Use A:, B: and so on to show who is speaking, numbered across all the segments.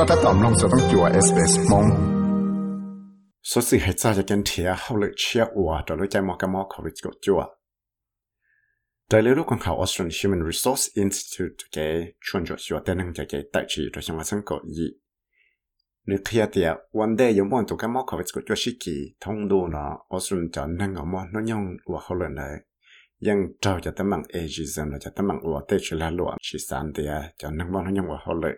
A: ก็ถ้าตอมลงจะต้องจัวเอสเอสมง
B: số sự hệ ra cho kiến thiệt hậu lực chia ủa rồi lúc chạy mò cái mò covid của chúa Đại lữ lúc còn khảo Australian Human Resource Institute cái chuyên cho xua tên năng cho cái đại chỉ cho xem sinh cổ gì nếu khi tiệt one day yung bọn tụ cái mò covid của chúa sĩ kỳ thông đồ nó Australian cho năng ở mò nó nhông ủa hậu lực này ยังเจ้าจะตั้งมังเอจิซันจะตั้งมังอัวเตชิลาหลวงชิสันเดียจะนั่งมองยังว่าเขาเลยเราขอเลยปอตัวเดียมั่วจะชิลาหลวงจะลิตัวจะยีฝั่งปวนะยังเคลียแต่ละชิชัวสันเดียจะนั่งมองยังชาเลยชิเจ้าชงนำอัวเขาเลย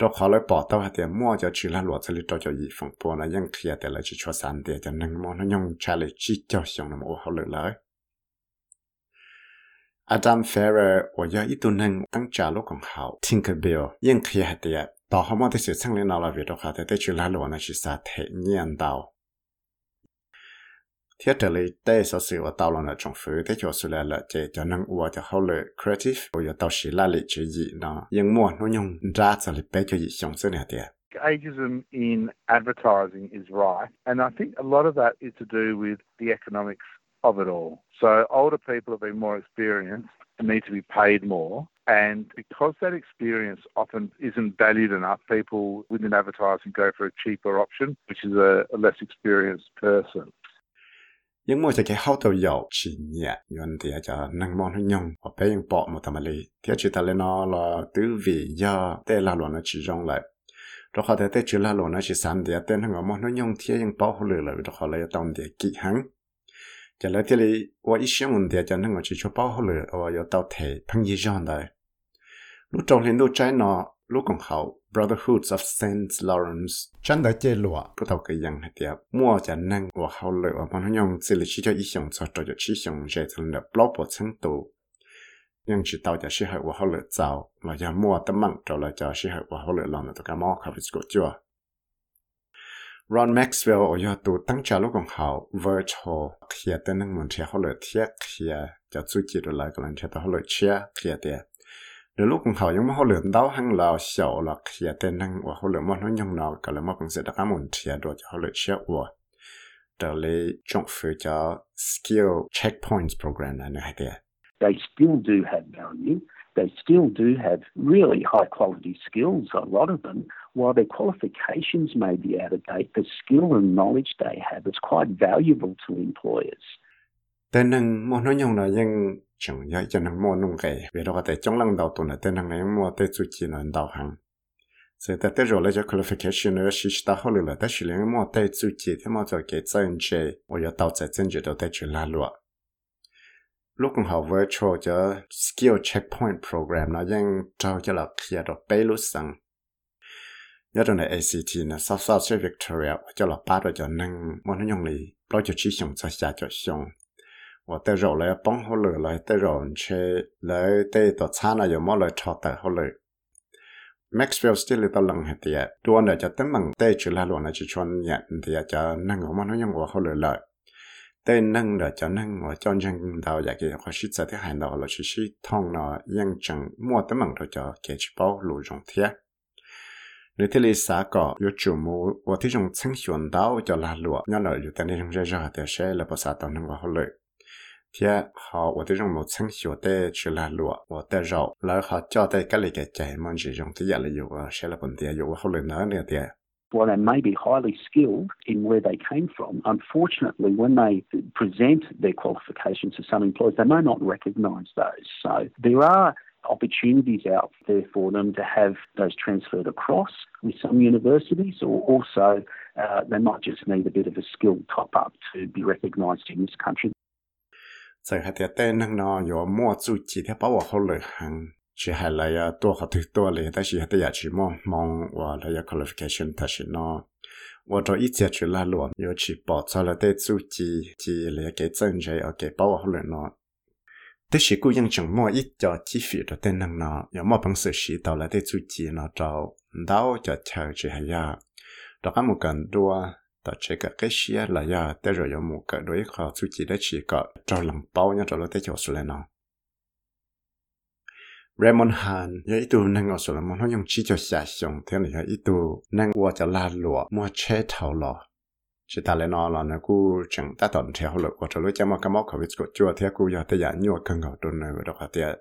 B: cho khó lấy bỏ tao hạt tiền mua cho chỉ là lúa cho lấy cho cho gì phòng bò là những kia để lại chỉ cho sản tiền cho nâng món nó nhung trả lại chỉ cho xong nó mua hậu lợi lợi Adam Ferrer 我要一度能当假如更好，Tinkerbell 应该还得，到后面的时候，城里闹了别多好的，得去拉罗那去啥太念叨。าว thiết trở lại đây sở sự ở tàu là trong phía thế cho sự là là chế cho năng ua cho hậu lợi creative rồi giờ tàu sĩ là lệ chế gì nó nhưng mua nó nhung ra cho lại bé cho gì xong sự này tiệt
C: Ageism in advertising is right, and I think a lot of that is to do with the economics of it all. So older people have been more experienced and need to be paid more. And because that experience often isn't valued enough, people within advertising go for a cheaper option, which is a, a less experienced person.
B: ยังมวยจะแค่เข้าตัวหยอกชินเนี่ยย้อนที่จะนั่งมองให้ยงพอเป้ยังปอกมาทำอะไรที่จะแต่ละนอละตื้อวียาแต่ละหลวนน่ะชิจงเลยเราเขาแต่แต่ชิละหลวนน่ะชิสามเดียแต่ทั้งมองให้ยงที่ยังปอกเลยเลยเราเขาเลยตอนเดียกี่หังจะแล้วที่เลยว่าอีเชี่ยมันเดียจะนั่งชิชอบปอกเลยว่าอยู่เตาเทพังยี่จอนเลยลูกจงเห็นลูกใจนอลูกของเขา Brotherhoods of Saint Lawrence. Chân đã cái dân hạt tiệp mua chả năng của hậu lựa và bọn nhông chỉ là chỉ cho ý 想 cho cho chỉ 想 dễ thân là blog của chân tù. Nhưng chỉ tàu chả sĩ hậu của hậu lựa giàu là giờ mua tấm mặn trở lại cho sĩ hậu của hậu lựa lòng là tụi cá mò khắp của chưa Ron Maxwell ở nhà tù tăng trả lúc hậu virtual khi tên năng muốn chơi hậu lựa thiết khi cho chú chỉ được lại cái lần chơi hậu lựa chia khi tiệp nếu lúc họ nhưng mà họ lượm đau hăng là sầu là khía tên năng và họ lượm mà nó nhung nó cả lượm mà cũng sẽ đặt cái môn chia đồ họ lượm chia của trở lấy trong phía cho skill checkpoints program này nữa hay thế
D: They still do have value. They still do have really high quality skills, a lot of them. While their qualifications may be out of date, the skill and knowledge they have is quite valuable to employers.
B: Tên năng mà nó nhung là nhưng chẳng nhớ cho năng mua nung cái vì đó có thể trong lăng đầu tuần là tên năng này mua tên chu chỉ là đầu hàng sẽ ta tới rồi lấy cho qualification nữa chỉ ta hậu lửa ta chỉ lấy mua tên chu chỉ thế mà cho cái chân chế và có tạo ra chân chế đầu tới chỉ là lụa lúc còn học virtual cho skill checkpoint program nó ยัง trao cho là kia đó bay lúc sang. Nhớ trong này ACT là South South Victoria cho là ba rồi cho năng mua nó dùng lì bao cho chỉ dùng cho xa cho dùng 我带肉来帮好了来带肉去来带到餐了有么来炒带好了。Maxwell still 到冷下啲，多呢就等问带住啦，落呢就穿人啲就能我么能用我好了来。带能的就能我真正到也嘅我是在啲行到了，其实通了认真，莫得问到就给去包路中贴。你睇你啥个有注目，我睇种清选到就拉路，原来有在那种热热的晒了不啥到能我好了。 贴好，我的任务程序的去来落，我的肉，然后交代个那个节目之中的也了有啊，写了本地有后来那那的。
D: While they may be highly skilled in where they came from, unfortunately, when they present their qualifications to some employers, they may not recognise those. So there are opportunities out there for them to have those transferred across with some universities, or also uh, they might just need a bit of a skill top up to be recognised in this country.
B: 在还得带那呢有莫做几天把我好了很。去还来呀，多好多多嘞，但是还得要去忙忙我来要 qualification，但是呢，我这一节去拉路，要去报错了得做几几来给证着要给把我好了呢。但是古人怎么一叫继续的等等呢？要么本事是到了得做几呢？找到就跳去还要，到俺们更多。ต่อเช็คก็เชียละยาแต่เราอยู่หมู่กันโดยเขาสุจิได้ชีก็จอหลังเป้าเนี่ยจอเราได้จอสุเลยเนาะเรมอนฮันยาอีตูนั่งเอาสุเลยมันเขายังชี้จะชาชงเท่านี้อีตูนั่งวัวจะลาห ta chế cả cái xia là ya tới rồi có một cái đối khó suy chỉ để chỉ có cho lòng bao nhau cho nó tới chỗ số lên nó Raymond Han ya itu nang ngọ số là mong nó dùng chỉ cho xả xong thế này ya itu nang qua cho la lụa mua chế thầu lọ chỉ ta lên nó là nó cú chẳng ta tận theo lực của cho lối cho mà cái móc khẩu vịt của chua thế cú ya tới ya nhiều cần ngọ đồn này và đó là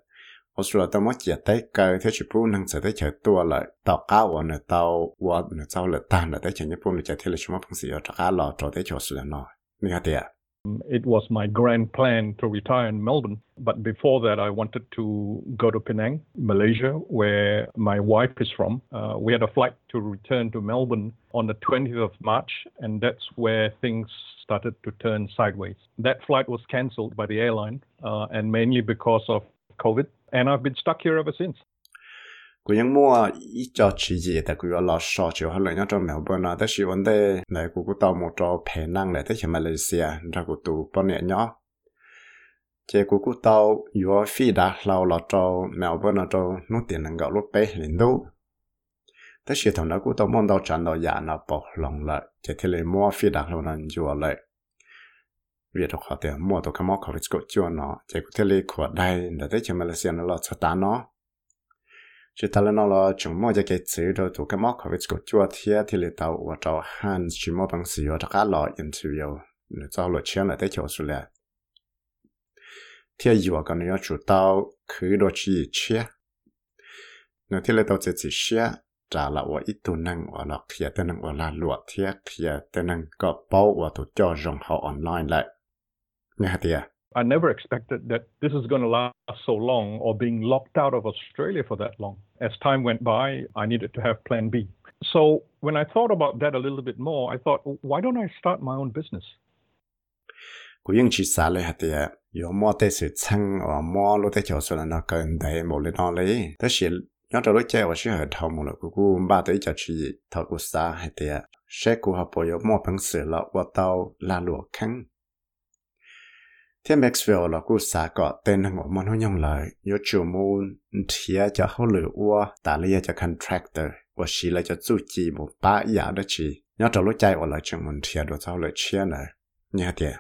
B: Um,
E: it was my grand plan to retire in Melbourne, but before that, I wanted to go to Penang, Malaysia, where my wife is from. Uh, we had a flight to return to Melbourne on the 20th of March, and that's where things started to turn sideways. That flight was cancelled by the airline, uh, and mainly because of COVID. And I've been stuck here ever since.
B: Cô những mua ít cho chị gì tại cô lo sợ chiều hơn lại nhớ trong mèo bên nào tới sự vấn đề này cô cũng tao một trò phê năng lại tới chỉ Malaysia ra cô tụ bao nhiêu nhỏ. Chị cô cũng tao vừa phi đã lâu là cho mèo bên nào cho nó tiền năng gạo lúc bé liền đâu tới sự thằng đó cô tao mong tao chọn đầu giả nó bỏ lòng lại chị thì lấy mua phi đã lâu năng vừa lại vì đó họ tiền mua đồ cái món khẩu vị của chúa nó. Chỉ có thể lấy của đây để tới chỉ Malaysia nó là cho ta nó. Chỉ ta lên nó là chúng mua cho cái chữ đồ đồ cái móc khỏi cái chua thì thì lấy tàu và tàu han chỉ mua bằng sử dụng các lọ interview. Nó cho lựa chọn là tới chỗ số lệ thì yêu cái này chủ tàu cứ đồ chỉ chia nó thì lấy tàu chỉ chỉ chia trả lại và ít tu năng và là thiệt tên năng và là lụa thiệt thiệt tên năng có bao và tụ cho dùng họ online lại nghe thiệt
E: I never expected that this is going to last so long or being locked out of Australia for that long. As time went by, I needed to have plan B. So when I thought about that a little bit more, I thought, why don't I start my own business?
B: cú yên chỉ xả lại hạt địa, có mua tê sự chăng ở mua lúc tê chỗ là nó cần đấy một lần nó lấy, thế là nhớ cho lúc chơi và sẽ hợp thầu một lần cú cú ba tới cho chị thầu cú xả hạt địa, sẽ cú học bồi mua bằng sự là và tàu là lụa khăn thế Maxwell là cú xã có tên hàng món nó nhung lại yếu chủ môn thia cho hậu lửa ua tả lia cho contractor. Và xí lại cho chủ chỉ một ba giá đó chỉ nhớ cho lúc chạy ở lại chừng môn thia đồ sau lại chia này nhớ tiền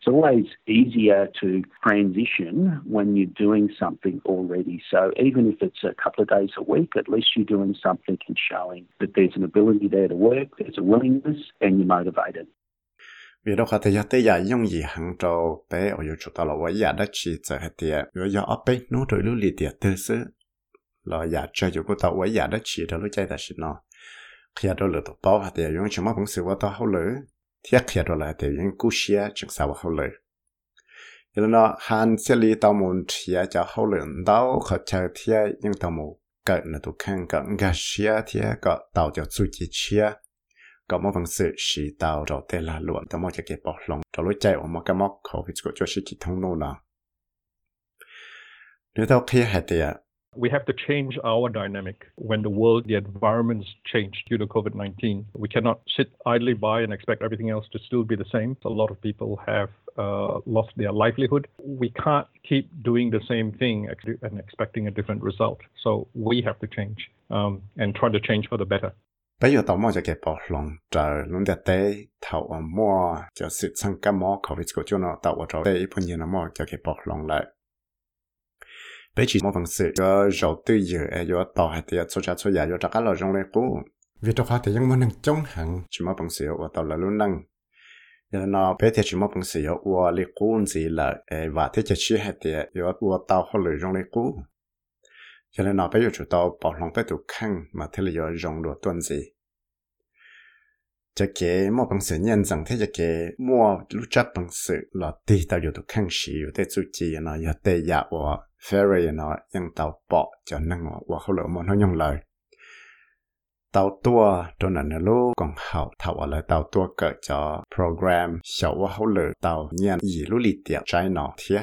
D: It's always easier to transition when you're doing something already. So even if it's a couple of days a week, at least you're doing something and showing that there's an ability there to work, there's a willingness, and you're motivated
B: vì đâu có thể giờ tới giờ dùng gì hàng trâu bé ở chỗ chủ tao là vậy giờ đã chỉ giờ hết tiệt rồi giờ ở bên nó rồi lưu lì tiệt tư sư là giờ chơi chỗ của tao vậy giờ đã chỉ đó lúc chơi ta xin nó. Khi đó lựa tao bao hạt tiệt dùng chúng mà cũng sự ว่า tao hậu lửa. Thiết khi đó là tiệt dùng cú xia chúng sao hậu lửa. Cho nên nó han sẽ lì tao muốn chia cho hậu lửa đâu có chơi thiết nhưng tao muốn cỡ là tụ khăn cỡ gà xia thiết cỡ tao cho suy chỉ chia
E: We have to change our dynamic when the world, the environment's changed due to COVID 19. We cannot sit idly by and expect everything else to still be the same. A lot of people have uh, lost their livelihood. We can't keep doing the same thing and expecting a different result. So we have to change um, and try to change for the better.
B: Bây giờ tao mua cho cái bỏ lòng chờ luôn để tế thầu ở mua cho sự sang cái mỏ khẩu vị của chỗ nó tao ở chỗ đây phần nhiều nó mua cho cái bỏ lòng lại bây giờ mua phần sự cho dầu tư dự ở cho tao hay thì cho cha cho già cho chắc là trong này cũ việc đó phải thì những món năng chống hàng chỉ mua phần sự ở tao là luôn năng giờ nó bây giờ chỉ mua phần sự ở lịch cũ gì là và thế chỉ hay thì ở tao họ lười trong này cũ cho nên nó bây giờ chúng ta bỏ lòng phải tụ khăn mà thế là giờ rộng đồ tuần gì cho kế mua bằng sự nhân rằng thế cho kế mua lúc chấp bằng sự là tì tao giờ tụ khăn sĩ ở đây chú chỉ nó giờ tây dạ và ferry nó ยัง tàu bỏ cho năng và hậu lỡ môn nó nhông lời. Tàu tua cho nên là lúc còn hậu thảo ở lại tàu tua cỡ cho program shậu và hậu lỡ tàu nhân gì lúc lì tiệt trái nó
C: thiết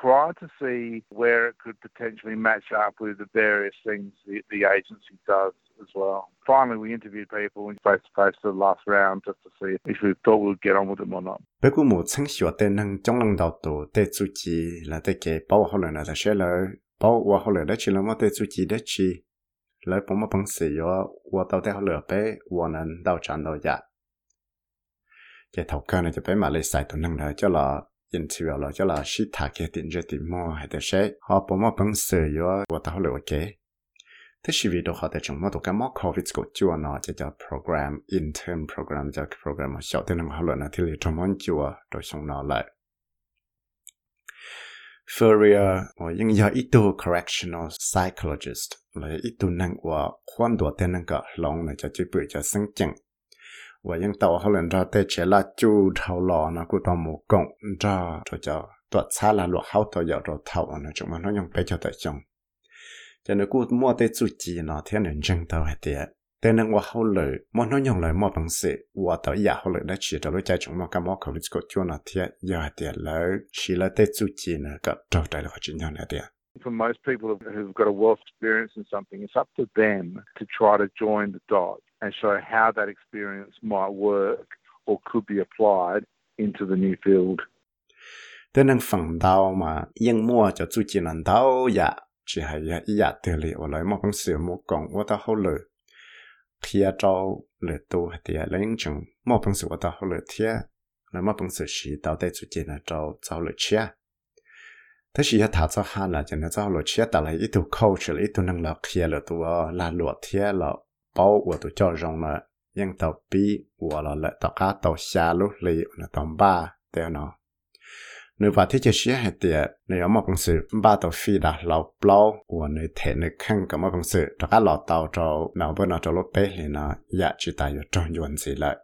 C: try to see where it could potentially match up with the various things the, the agency does as well. Finally, we interviewed people face to face for the last round just to see if we thought we'd get on with them or not.
B: Bé cũng một sáng tên năng trong lần đầu tổ tê chú chi là tê kê bảo hộ lần là sẽ là bảo hộ lần đó chỉ là một tê chú chi đó chi lấy bố mà bằng sự yo wo tao theo lửa bé wo nên đau chán đau dạ cái thầu cơ này cho bé mà lấy sai tụi năng nữa cho là interview là cho là shit thả cái tiền cho tiền mua hay để sẽ họ bố mà bằng sự yo wo tao lửa cái thế chỉ vì đó họ để chúng mà tụi cái mắc covid của chúa nó cho cho program intern program cho program mà sau thế năng họ lựa nó thì lấy trong món chúa rồi xong nó lại Furia 我应要一度 correctional psychologist ว่ายังตัวเขาเล่นเราเตะเชลจูเท่าหล่อนะกูต้องหมูกงเราจะจะตัวซาลาหลวเขาตัวยาวเราเท่านะจุมันเขายังไปเจ้าตัวจงจะนึกกูมั่วเตะจุจีเนาะเท่านั้นจังตัวเตี้ยแต่นั่งว่าเขาเลยมันเขายังเลยมั่วบังเสว่าตัวยาวเขาเลยได้ชีเราใจจงมันก็มั่วเขาลิสก็จวนเตี้ยยาวเตี้ยแล้วชีละเตะจุจีนะก็เจ้าใจเราจริงจังเตี้ย
C: For most people who've got a wealth experience in something, it's up to them to try to join the dots and show how that experience might work or could be applied into the new field.
B: Tên năng phẳng đau mà yên mua cho chú chỉ năng đau dạ chỉ hay dạ dạ từ lì ở lại mà cũng sửa mua còn quá ta hậu lử thia trâu lử tu hay thia lấy những chừng mà cũng sửa quá ta hậu lử thia lại mà cũng sửa chỉ đau tại chú chỉ năng trâu trâu lử chia thế chỉ thả cho han là chỉ năng trâu lử chia tại lại ít tu coach là ít tu năng lực thia lử tu ờ, là lửa thia lửa bao của tu cho rong là nhưng tao bi của là lệ tao cá tao xa lúc lì là tao ba theo nó nếu và thế chỉ xí hay tiệt nếu mà công sự ba tàu phi đã lâu lâu và nếu thể nếu khăn cái mà sự cho các lò tàu cho nào bữa nào cho lúc bé thì nó dạ chỉ tại ở trong yuan gì lại.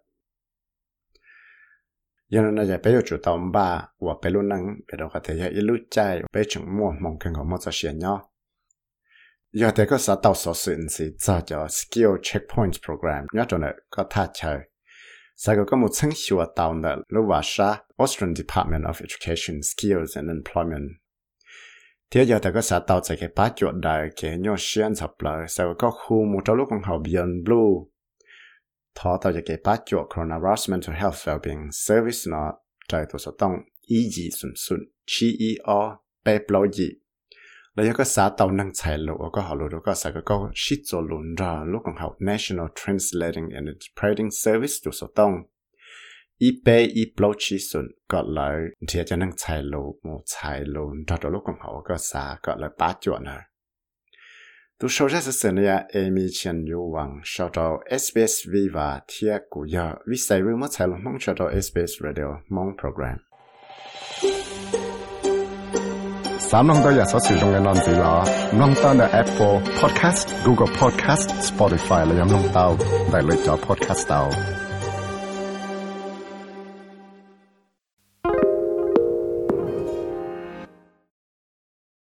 B: Giờ nó giờ dạ bé chủ tàu ba và bé luôn năng bé đâu có thể giờ dạ ít lúc chạy bé chừng mua mong khăn có một số chuyện nhau giờ thì có sao tàu số sự gì cho skill checkpoints program nhớ cho nó có thắt chơi Sa có một层小到的路瓦沙 Austrian Department of Education, Skills and Employment. Thế giờ ta có xã tạo tại cái bát chuột đại cái nhỏ xiên sập lại, sau có khu một trong lúc con học Beyond Blue. Thọ tạo cái bát chuột Coronavirus Mental Health Wellbeing Service nó trái tổ số tông ý gì xuân xuân, chi ý o, bé bao gì. แล้วก็สาตานังใช้ลูก็หาลูก็สาก็ชิดโซลุนราลูกของเขา National Translating and Interpreting Service ตัวสต้องอีเปอีปลอชิสุนก็เลยเทียจะนั่งใช้ลูโมใช้ลูราตัวลูกของเขาก็สาก็เลยป้าจวนเลยตัวโซเชียลสื่อเนี่ยเอมีเชียนยูวังชาวตัว SBS Viva เทียกุยาวิสัยวิมัติใช้ลูกมองชาวตัว SBS Radio มองโปรแกรม
A: 三弄到日所使用嘅案子啦，弄到嘅 Apple Podcast、Google Podcast、Spotify 嚟饮弄到，嚟嚟咗 Podcast 到。